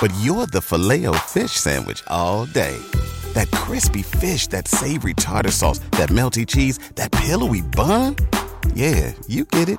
But you're the filet o fish Sandwich all day. That crispy fish, that savory tartar sauce, that melty cheese, that pillowy bun. Yeah, you get it.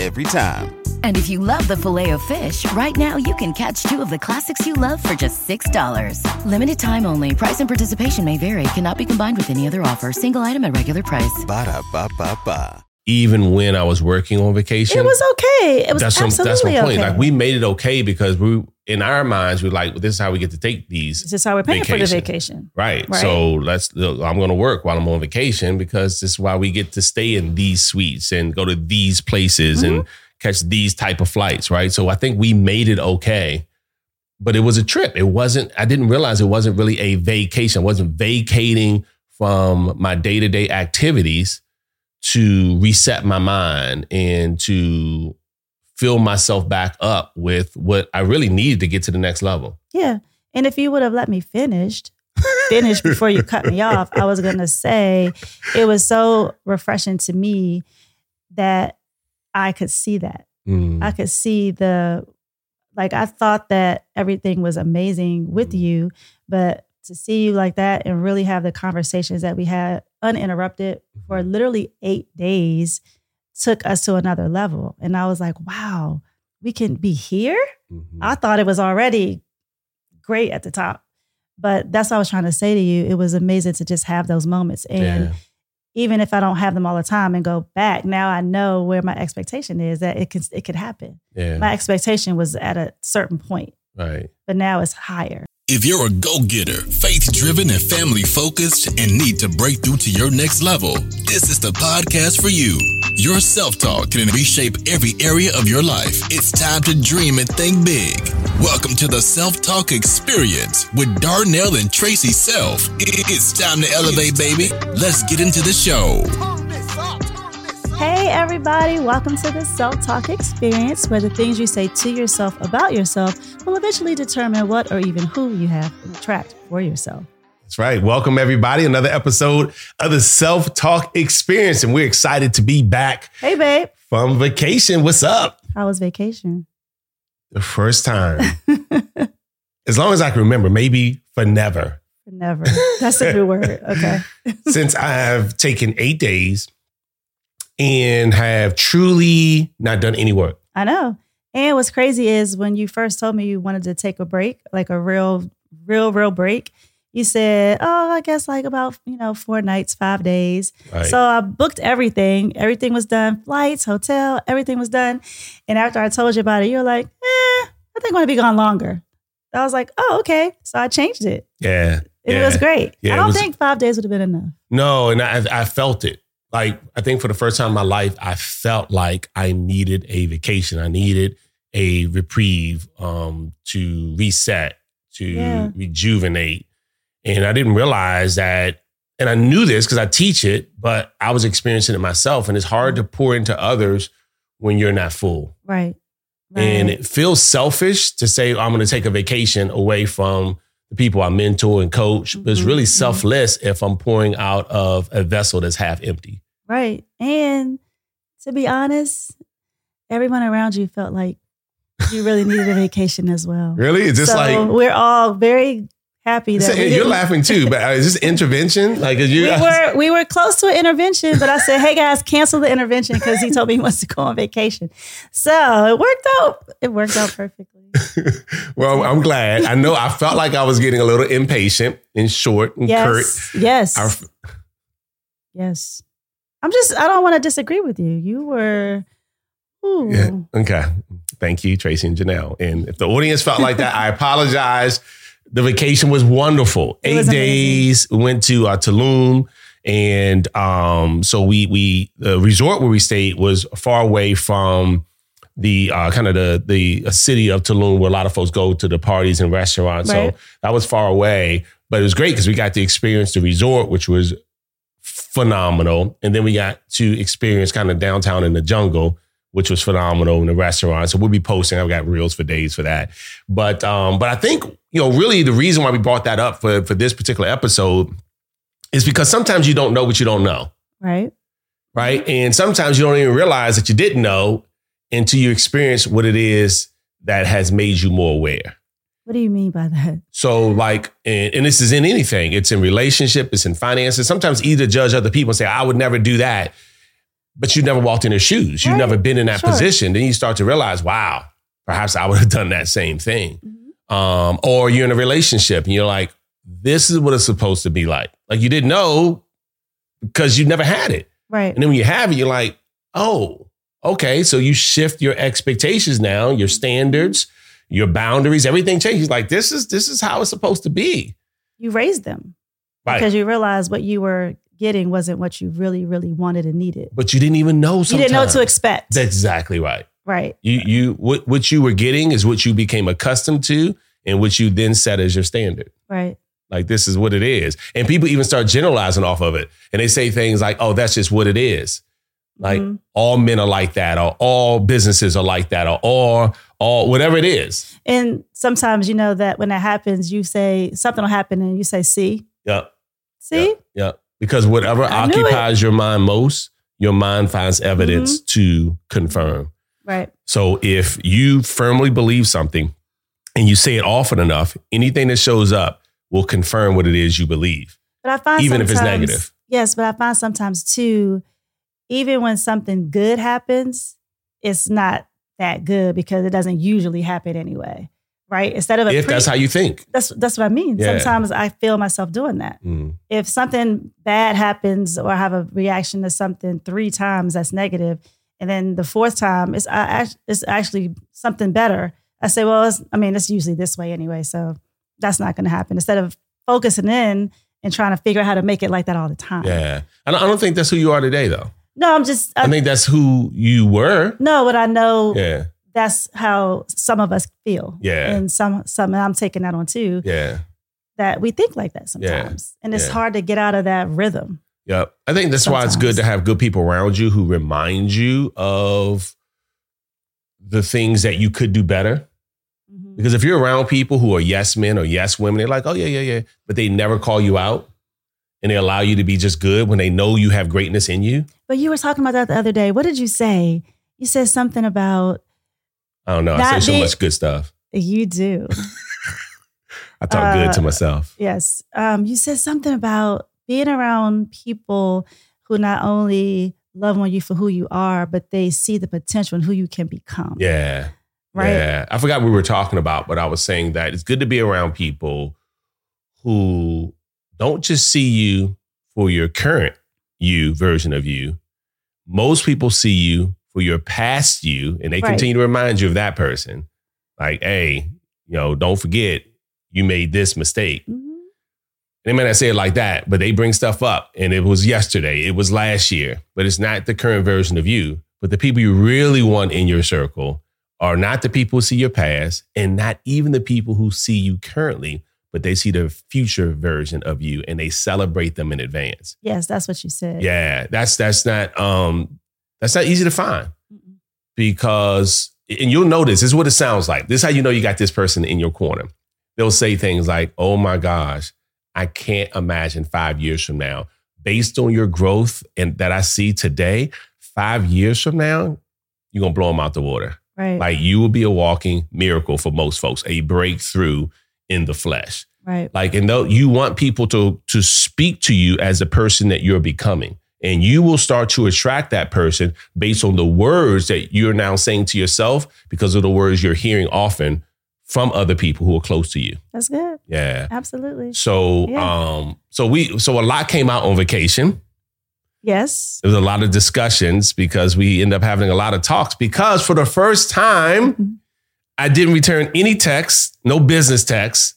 Every time. And if you love the filet of fish, right now you can catch two of the classics you love for just $6. Limited time only. Price and participation may vary. Cannot be combined with any other offer. Single item at regular price. Ba da ba ba ba. Even when I was working on vacation, It was okay. It was that's, some, absolutely that's my point. okay. Like we made it okay because we, in our minds, we're like, this is how we get to take these. this is how we're paying for the vacation. vacation. Right. Right. So let's. I'm going to work while I'm on vacation because this is why we get to stay in these suites and go to these places and mm-hmm. catch these type of flights. Right. So I think we made it okay, but it was a trip. It wasn't. I didn't realize it wasn't really a vacation. I wasn't vacating from my day to day activities to reset my mind and to fill myself back up with what I really needed to get to the next level. Yeah. And if you would have let me finished, finish before you cut me off, I was gonna say it was so refreshing to me that I could see that. Mm. I could see the like I thought that everything was amazing with Mhm. you, but to see you like that and really have the conversations that we had uninterrupted for literally 8 days took us to another level. And I was like, wow, we can be here? Mhm. I thought it was already great at the top. But that's what I was trying to say to you. It was amazing to just have those moments. And Yeah. even if I don't have them all the time and go back, now I know where my expectation is that it can it could happen. Yeah. My expectation was at a certain point, Right. but now it's higher. If you're a go getter, faith driven, and family focused, and need to break through to your next level, this is the podcast for you. Your self talk can reshape every area of your life. It's time to dream and think big. Welcome to the Self Talk Experience with Darnell and Traci Self. It's time to elevate, baby. Let's get into the show. Hey, everybody, welcome to the Self Talk Experience, where the things you say to yourself about yourself will eventually determine what or even who you have attract for yourself. That's right. Welcome, everybody. Another episode of the Self Talk Experience. And we're excited to be back Hey, babe, from vacation. What's up? how was vacation? The first time, as long as I can remember, maybe for never, Never. That's a new word. Okay. since I have taken eight days and have truly not done any work. I know. And what's crazy is when you first told me you wanted to take a break, like a real, real, real break, you said, Oh, I guess like about, you know, four nights, five days. Right. So I booked everything. Everything was done. Flights, hotel, everything was done. And after I told you about it, you were like, eh, I think I'm gonna be gone longer. I was like, oh, okay. So I changed it. yeah. It yeah. was great. Yeah, I don't was- think five days would have been enough. No, and I, I felt it. Like I think for the first time in my life, I felt like I needed a vacation. I needed a reprieve um, to reset, to Yeah. rejuvenate. And I didn't realize that. And I knew this because I teach it, but I was experiencing it myself. And it's hard to pour into others when you're not full. Right. right. And it feels selfish to say, I'm going to take a vacation away from the people I mentor and coach. But it's Mhm, really mhm. selfless if I'm pouring out of a vessel that's half empty. Right. And to be honest, everyone around you felt like you really needed a vacation as well. Really? It's just so like, we're all very happy that So, you're laughing too, but uh, is this intervention? Like, is you? we were we were close to an intervention, but I said, "Hey guys, cancel the intervention" because he told me he wants to go on vacation. So it worked out. It worked out perfectly. well, I'm glad. I know I felt like I was getting a little impatient and short and Yes, yes, curt. Our, yes. I'm just. I don't want to disagree with you. You were. Ooh. Yeah. Okay. Thank you, Traci and Janelle. And if the audience felt like that, I apologize. The vacation was wonderful. It Eight was days. We went to uh, Tulum, and um, so we we the resort where we stayed was far away from the uh, kind of the the city of Tulum, where a lot of folks go to the parties and restaurants. Right. So that was far away, but it was great because we got to experience the resort, which was phenomenal, and then we got to experience kind of downtown in the jungle which was phenomenal in the restaurant. So we'll be posting. I've got reels for days for that. But um, but I think you know really the reason why we brought that up for for this particular episode is because sometimes you don't know what you don't know, Right. right? And sometimes you don't even realize that you didn't know until you experience what it is that has made you more aware. What do you mean by that? So like, and, and this is in anything. It's in relationship. It's in finances. Sometimes either judge other people and say, "I would never do that," but you never walked in their shoes. You've Right. never been in that Sure. position. Then you start to realize, wow, perhaps I would have done that same thing. Mm-hmm. Um, or you're in a relationship and you're like, this is what it's supposed to be like. Like you didn't know because you never had it. Right. And then when you have it, you're like, oh, okay. So you shift your expectations now, your standards, your boundaries, everything changes. Like this is this is how it's supposed to be. You raised them Right. because you realized what you were getting wasn't what you really, really wanted and needed. but you didn't even know You didn't know what to expect. That's exactly right. right. You you what what you were getting is what you became accustomed to and what you then set as your standard. Right. Like this is what it is. And people even start generalizing off of it. And they say things like, oh, that's just what it is. Like Mhm. all men are like that, or all businesses are like that, or all, all whatever it is. And sometimes you know that when that happens, you say something will happen and you say, see, Yep. see, Yep. Because whatever I occupies your mind most, your mind finds evidence Mm-hmm. to confirm. right. So if you firmly believe something and you say it often enough, anything that shows up will confirm what it is you believe. But I find Even if it's negative. Yes, but I find sometimes too, even when something good happens, it's not that good because it doesn't usually happen anyway. Right. Instead of a If pre- that's how you think. that's that's what I mean. Yeah. Sometimes I feel myself doing that. Mm. If something bad happens or I have a reaction to something three times that's negative, and then the fourth time it's I, it's actually something better. I say, well, it's, I mean, it's usually this way anyway, so that's not going to happen. Instead of focusing in and trying to figure out how to make it like that all the time. Yeah. I don't, I don't think that's who you are today, though. No, I'm just I I, think that's who you were. no, but I know Yeah. that's how some of us feel. Yeah. and some some and I'm taking that on too. Yeah. That we think like that sometimes, and it's Yeah. hard to get out of that rhythm. Yep. I think that's why it's good to have good people around you who remind you of the things that you could do better. Mhm. Because if you're around people who are yes men or yes women, they're like, oh, yeah, yeah, yeah. But they never call you out and they allow you to be just good when they know you have greatness in you. But you were talking about that the other day. What did you say? You said something about I don't know. I say so much good stuff. you do. I talk good to Uh, myself. yes. Um, you said something about being around people who not only love on you for who you are, but they see the potential in who you can become. Yeah. Right. Yeah. I forgot what we were talking about, but I was saying that it's good to be around people who don't just see you for your current you version of you. Most people see you for your past you, and they Right. continue to remind you of that person. Like, hey, you know, don't forget you made this mistake. Mhm. They may not say it like that, but they bring stuff up. And it was yesterday, it was last year, but it's not the current version of you. But the people you really want in your circle are not the people who see your past and not even the people who see you currently, but they see the future version of you and they celebrate them in advance. Yes, that's what you said. Yeah, that's that's not um that's not easy to find Mm-mm. because and you'll notice this is what it sounds like. This is how you know you got this person in your corner. They'll say things like, "Oh my gosh, I can't imagine 5 years from now based on your growth and that I see today, 5 years from now, you're going to blow them out the water." Right. Like you will be a walking miracle for most folks, a breakthrough in the flesh. Right. Like, and though you want people to to speak to you as the person that you're becoming. And you will start to attract that person based on the words that you're now saying to yourself because of the words you're hearing often from other people who are close to you. That's good. Yeah. Absolutely. So Yeah. um so we so a lot came out on vacation. Yes. There was a lot of discussions because we end up having a lot of talks because for the first time Mhm. I didn't return any texts, no business texts,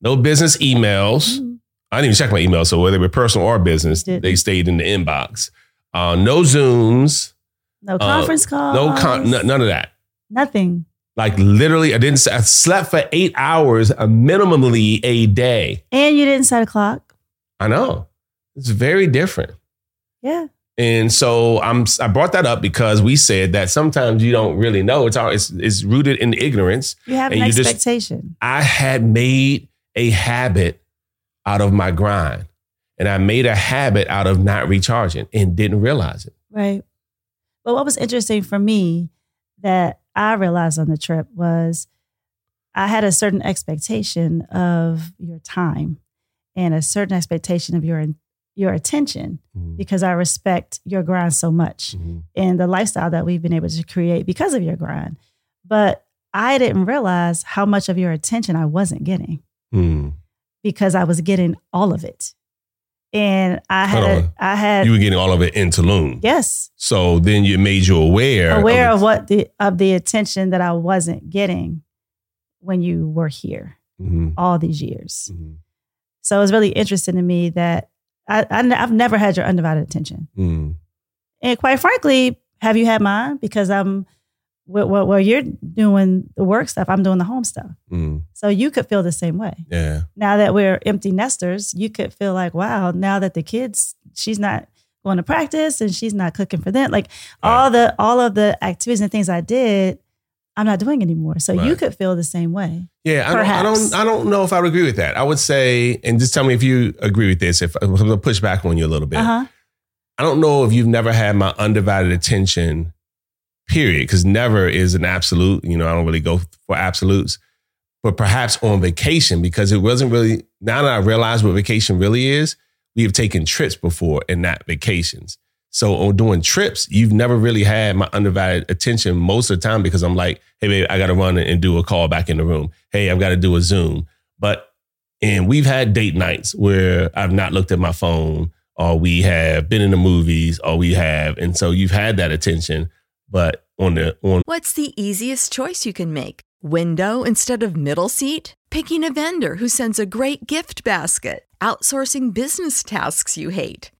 no business emails. Mhm. I didn't even check my emails, so whether they were personal or business, Didn't. they stayed in the inbox. Uh, no Zooms, No conference calls. Uh, no con- n- none of that. Nothing. Like literally, I didn't. I slept for eight hours, uh, minimally a day. And you didn't set a clock. I know it's very different. Yeah. And so I'm I brought that up because we said that sometimes you don't really know. It's all it's, it's rooted in ignorance. You have And an you just- expectation. I had made a habit out of my grind. And I made a habit out of not recharging and didn't realize it. Right. But what was interesting for me that I realized on the trip was I had a certain expectation of your time and a certain expectation of your your attention because I respect your grind so much Mhm. and the lifestyle that we've been able to create because of your grind. But I didn't realize how much of your attention I wasn't getting Hmm. because I was getting all of it. And I Hold had on. I had You were getting all of it in Tulum. yes, So then you made you aware. aware of, of what the of the attention that I wasn't getting when you were here Mhm. all these years. Mhm. So it was really interesting to me that I, I have never had your undivided attention, Mhm. and quite frankly, have you had mine? Because I'm well, where where you're doing the work stuff, I'm doing the home stuff. Mhm. So you could feel the same way. Yeah. Now that we're empty nesters, you could feel like, wow, now that the kids, she's not going to practice and she's not cooking for them. Like all the all of the activities and things I did, I'm not doing anymore. So you could feel the same way. Yeah, I don't, I don't. I don't know if I would agree with that. I would say, and just tell me if you agree with this. If I'm gonna push back on you a little bit, Uh huh. I don't know if you've never had my undivided attention. Period, because never is an absolute. You know, I don't really go for absolutes, but perhaps on vacation because it wasn't really. Now that I realize what vacation really is, we have taken trips before and not vacations. So on doing trips, you've never really had my undivided attention most of the time because I'm like, hey, babe, I got to run and do a call back in the room. Hey, I've got to do a Zoom. But and we've had date nights where I've not looked at my phone, or we have been in the movies, or we have, and so you've had that attention. But on the on What's the easiest choice you can make? Window instead of middle seat? Picking a vendor who sends a great gift basket? Outsourcing business tasks you hate?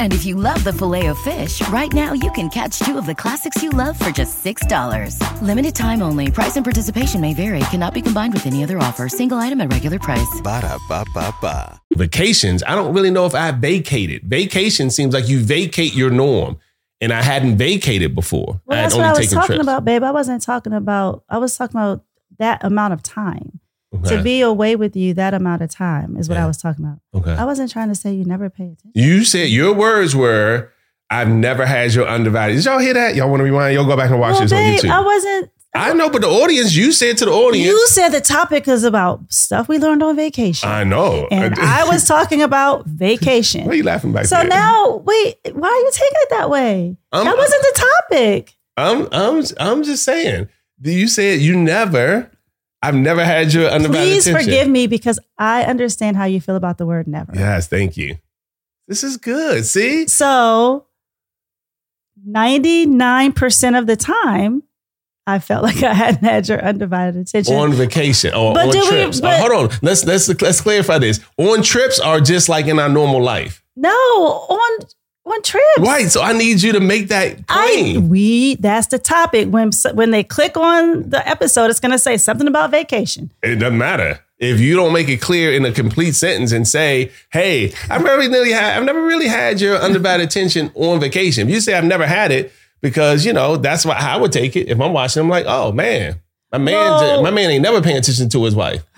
And if you love the filet of fish, right now you can catch two of the classics you love for just $6. Limited time only. Price and participation may vary. Cannot be combined with any other offer. Single item at regular price. Ba-da-ba-ba-ba. vacations, I don't really know if I vacated. Vacation seems like you vacate your norm, and I hadn't vacated before. Well, I had that's what I was talking trips. about, babe. I wasn't talking about. I was talking about that amount of time Okay. to be away with you. That amount of time is what Yeah. I was talking about. okay. I wasn't trying to say you never pay attention. You said your words were, "I've never had your undivided." Did y'all hear that? Y'all want to rewind? Y'all go back and watch Well, this on YouTube. I wasn't. I know, but the audience, you said to the audience, You said the topic is about stuff we learned on vacation. I know. and I was talking about vacation. Why are you laughing back So there? now, wait, why are you taking it that way? Um, that wasn't the topic. I'm I'm I'm just saying. You said you never. I've never had your undivided attention. Please attention. forgive me because I understand how you feel about the word never. Yes, thank you. This is good. See, So 99% of the time, I felt like I hadn't had your undivided attention. on vacation or But on do we- trips. Uh, but- hold on. Let's let's let's clarify this. On trips are just like in our normal life, no, on on trips. right? So I need you to make that I we that's the topic when when they click on the episode it's going to say something about vacation. it doesn't matter if you don't make it clear in a complete sentence and say, "Hey, I've never really had I've never really had your undivided attention on vacation." If you say I've never had it because you know that's why I would take it if I'm watching. I'm like, oh man. My man, my man ain't never paying attention to his wife.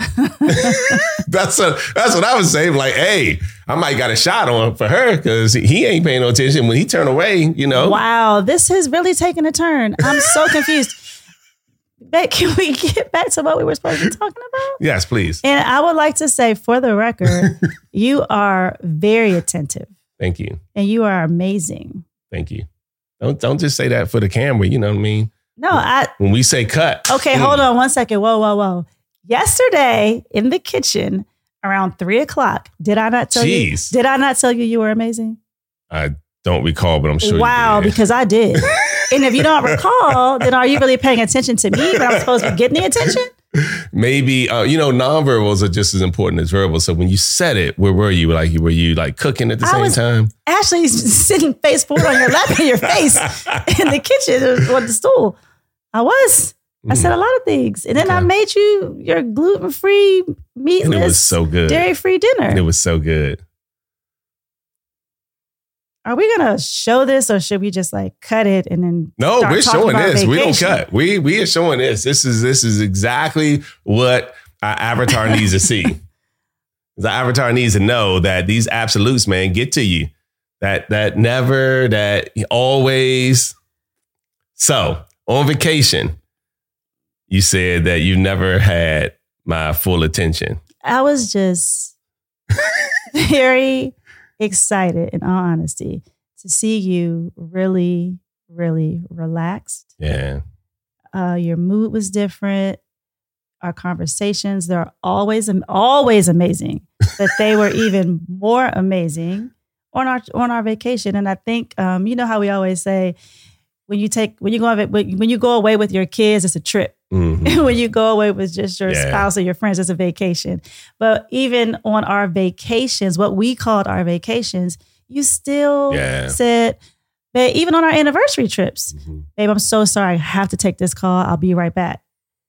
that's a, that's what I was saying. Like, hey, I might got a shot on for her because he ain't paying no attention when he turn away. You know, Wow, this has really taken a turn. I'm so confused. But can we get back to what we were supposed to be talking about? Yes, please. And I would like to say, for the record, you are very attentive Thank you, and you are amazing. thank you. Don't don't just say that for the camera. You know what I mean? No, I When we say cut, okay. Hold on one second. Whoa, whoa, whoa. Yesterday in the kitchen around three o'clock, did I not tell you? Did I not tell you you were amazing? I don't recall, but I'm sure. wow, because I did. and if you don't recall, then are you really paying attention to me? But I'm supposed to be getting the attention. Maybe uh, you know nonverbals are just as important as verbals. So when you said it, where were you? Like, were you like cooking at the I same was- time? Ashley's sitting face forward on your lap in your face in the kitchen on the stool. I was. I said a lot of things. And then I made you your gluten free, meatless, And it was so good. dairy free dinner. And it was so good. Are we gonna show this or should we just like cut it and then No, we're showing this. We don't cut. We we are showing this. This is this is exactly what our avatar needs to see. The avatar needs to know that these absolutes, man, get to you. That that never, that always. So on vacation, you said that you never had my full attention. I was just very excited, in all honesty, to see you really, really relaxed. Yeah. Uh, your mood was different. Our conversations, they're always always amazing, but they were even more amazing on our on our vacation. And I think um, you know how we always say when you take when you go when you go away with your kids, it's a trip. Mhm. when you go away with just your Yeah. spouse or your friends, it's a vacation. But even on our vacations, what we called our vacations, you still Yeah. said, babe, even on our anniversary trips, Mhm. babe, I'm so sorry. I have to take this call. I'll be right back.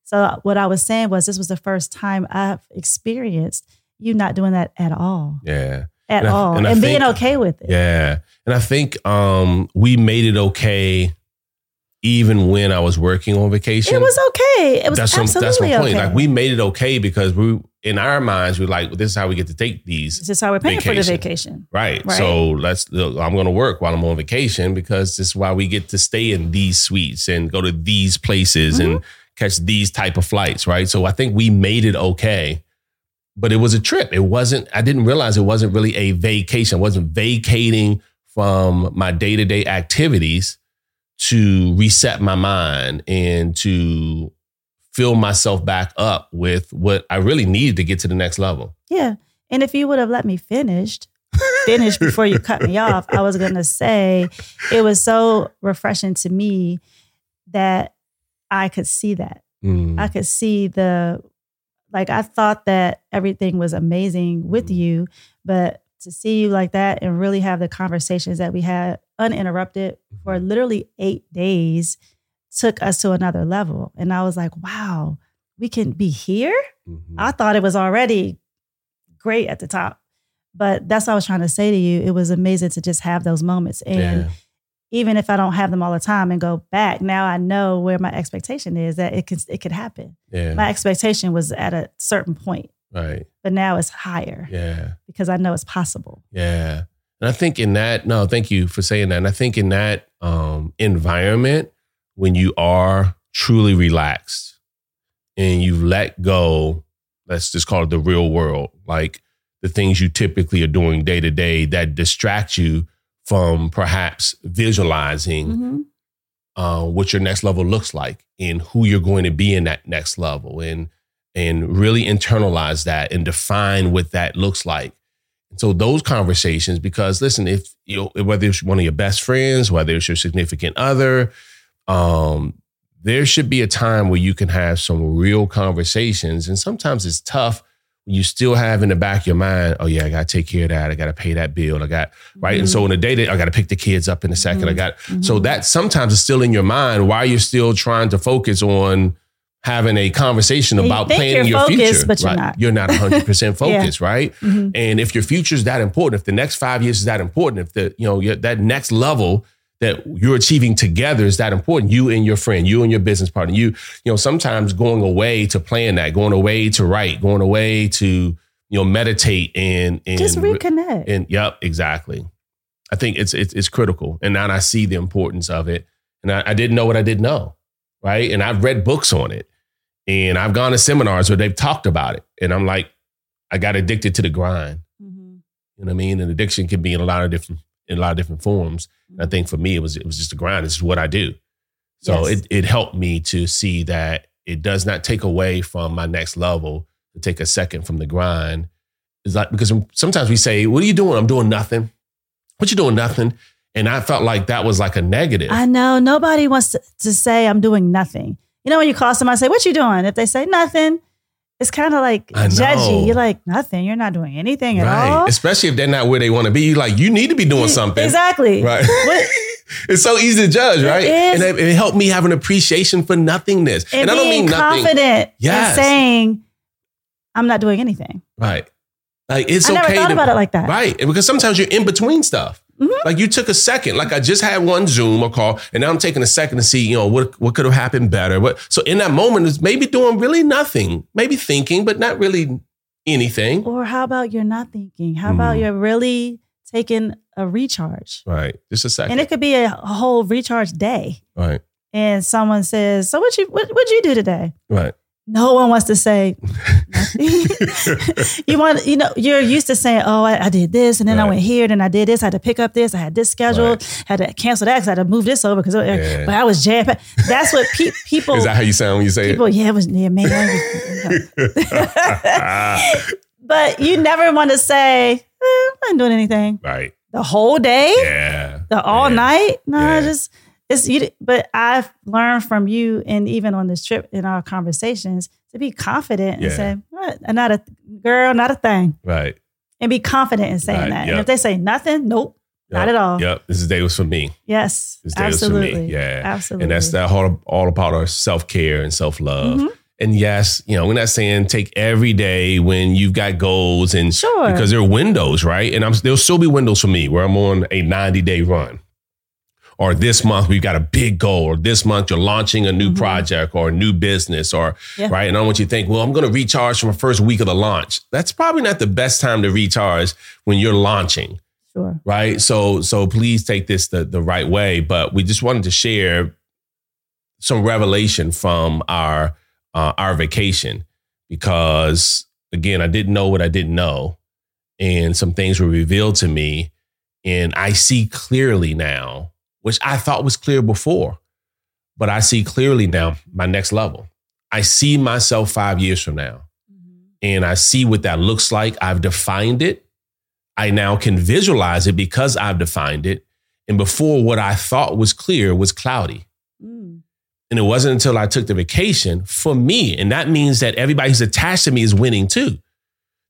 So what I was saying was this was the first time I've experienced you not doing that at all. Yeah. At And I- all. and And, I being think- okay with it. Yeah. And I think um we made it okay even when I was working on vacation. It was okay. It was that's some, absolutely that's my point. okay. Like we made it okay because we in our minds we're like, well, this is how we get to take these. this is how we're paying for the vacation. vacation. Right. Right. So let's look, I'm gonna work while I'm on vacation because this is why we get to stay in these suites and go to these places and Mm-hmm. catch these type of flights, right? So I think we made it okay. But it was a trip. It wasn't, I didn't realize it wasn't really a vacation. I wasn't vacating from my day-to-day activities to reset my mind and to fill myself back up with what I really needed to get to the next level. Yeah. And if you would have let me finish, finish before you cut me off, I was going to say it was so refreshing to me that I could see that. Mm. I could see the, like, I thought that everything was amazing with Mhm. you, but to see you like that and really have the conversations that we had uninterrupted for literally eight days took us to another level. And I was like, wow, we can be here? Mhm. I thought it was already great at the top. But that's what I was trying to say to you. It was amazing to just have those moments. And Yeah. even if I don't have them all the time and go back, now I know where my expectation is that it can it could happen. Yeah. My expectation was at a certain point, right. but now it's higher Yeah. because I know it's possible. Yeah. And I think in that, no, thank you for saying that. And I think in that um, environment, when you are truly relaxed and you've let go, let's just call it the real world, like the things you typically are doing day to day that distract you from perhaps visualizing Mhm. uh, what your next level looks like and who you're going to be in that next level and and really internalize that and define what that looks like. And so those conversations, because listen, if you know, whether it's one of your best friends, whether it's your significant other, um, there should be a time where you can have some real conversations. And sometimes it's tough you still have in the back of your mind, oh yeah, I gotta take care of that. I gotta pay that bill. I got right. And so mm-hmm. in the day that I gotta pick the kids up in a 2nd I mm-hmm. got so mm-hmm. that sometimes it's still in your mind while you're still trying to focus on having a conversation you about think planning your focused, future. but you're right? not. You're not 100% focused, right? Mhm. And if your future is that important, if the next five years is that important, if the you know your, that next level that you're achieving together is that important, you and your friend, you and your business partner, you you know sometimes going away to plan that, going away to write, going away to you know meditate and and Just reconnect. and yep, exactly. I think it's it's it's critical, and now I see the importance of it. And I, I didn't know what I didn't know, right? And I've read books on it, and I've gone to seminars where they've talked about it, and I'm like, I got addicted to the grind. Mhm. You know what I mean? And addiction can be in a lot of different in a lot of different forms. And I think for me, it was it was just a grind. It's what I do. So Yes. it it helped me to see that it does not take away from my next level to take a second from the grind. It's like because sometimes we say, "What are you doing?" I'm doing nothing. What you doing? Nothing. And I felt like that was like a negative. I know nobody wants to, to say I'm doing nothing. You know, when you call somebody, and say, "What you doing?" If they say nothing, it's kind of like judgy. You're like nothing. You're not doing anything at right. all. Especially if they're not where they want to be. You like you need to be doing something. Exactly. Right. What- it's so easy to judge, right? And it, helped me have an appreciation for nothingness. and, And, I don't mean nothing. confident Yes. and saying, "I'm not doing anything." Right. Like it's I never okay thought to, about it like that. Right. Because sometimes you're in between stuff. Mhm. Like you took a second. Like I just had one Zoom or call, and now I'm taking a second to see, you know, what what could have happened better. What so in that moment is maybe doing really nothing, maybe thinking, but not really anything. Or how about you're not thinking? How about Mhm. you're really taking a recharge? Right. Just a second. And it could be a, whole recharge day. right. And someone says, "So what you what what'd you do today?" Right. No one wants to say. you want, you know, you're used to saying, "Oh, I, I did this, and then I went here, then I did this. I had to pick up this. I had this scheduled. Had to cancel that. I had to move this over because, Yeah. but I was jam packed. That's what pe- people. Is that how you sound when you say people, yeah, it was yeah. I was, but you never want to say, eh, I'm not doing anything right. the whole day, Yeah. the all Yeah. night." No, Yeah. just it's you. But I've learned from you, and even on this trip in our conversations, to be confident and Yeah. say, "What? I'm not a girl, not a thing," Right. and be confident in saying Right, that. And if they say nothing, nope, not at all. Yep. This is day was for me. Yes, This day was for me. Yeah. absolutely. And that's that all, all about our self care and self love. Mhm. And yes, you know, we're not saying take every day when you've got goals and Sure. because there are windows, right? And I'm there'll still be windows for me where I'm on a 90 day run. Or this month we've got a big goal, or this month you're launching a new Mhm. project or a new business, or Yeah. right. And I want you to think, well, I'm going to recharge from the first week of the launch. That's probably not the best time to recharge when you're launching Sure. right? So so please take this the, the right way. But we just wanted to share some revelation from our uh, our vacation because again, I didn't know what I didn't know, and some things were revealed to me, and I see clearly now, which I thought was clear before, but I see clearly now my next level. I see myself five years from now and I see what that looks like. I've defined it. I now can visualize it because I've defined it. And before, what I thought was clear was cloudy. Mm. And it wasn't until I took the vacation for me. And that means that everybody who's attached to me is winning too.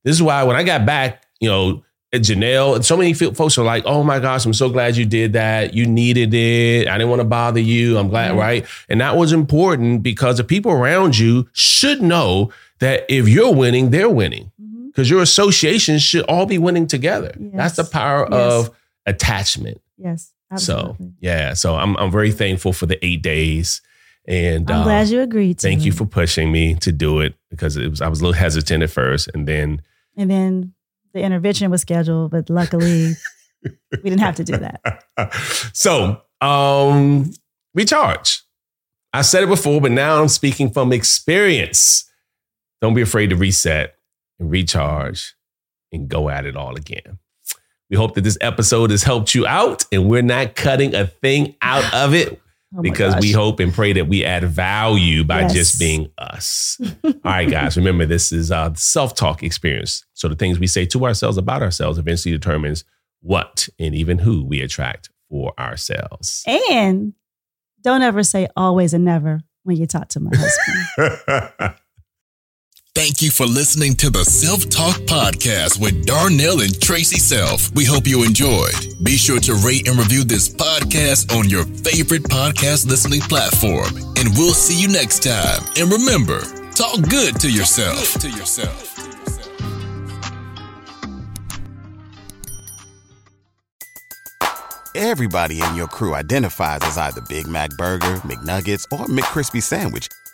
This is why when I got back, you know, at Janelle, and so many folks are like, oh my gosh, I'm so glad you did that. You needed it. I didn't want to bother you. I'm glad, Yeah. right? And that was important because the people around you should know that if you're winning, they're winning because your associations should all be winning together. That's the power Yes. of attachment. Yes. So yeah, so I'm I'm very thankful for the eight days, and I'm uh, glad you agreed to. thank you for pushing me to do it because it was I was a little hesitant at first, and then And then the intervention was scheduled, but luckily we didn't have to do that. so um recharge. I said it before, but now I'm speaking from experience. Don't be afraid to reset and recharge and go at it all again. We hope that this episode has helped you out and we're not cutting a thing out of it. Oh because we hope and pray that we add value by Yes. just being us. All right, guys, remember this is uh, a self talk experience. So the things we say to ourselves about ourselves eventually determines what and even who we attract for ourselves. And don't ever say always and never when you talk to my husband. Thank you for listening to the Self Talk Podcast with Darnell and Traci Self. We hope you enjoyed. Be sure to rate and review this podcast on your favorite podcast listening platform. And we'll see you next time. And remember, talk good to yourself. To yourself. Everybody in your crew identifies as either Big Mac Burger, McNuggets, or McCrispy Sandwich.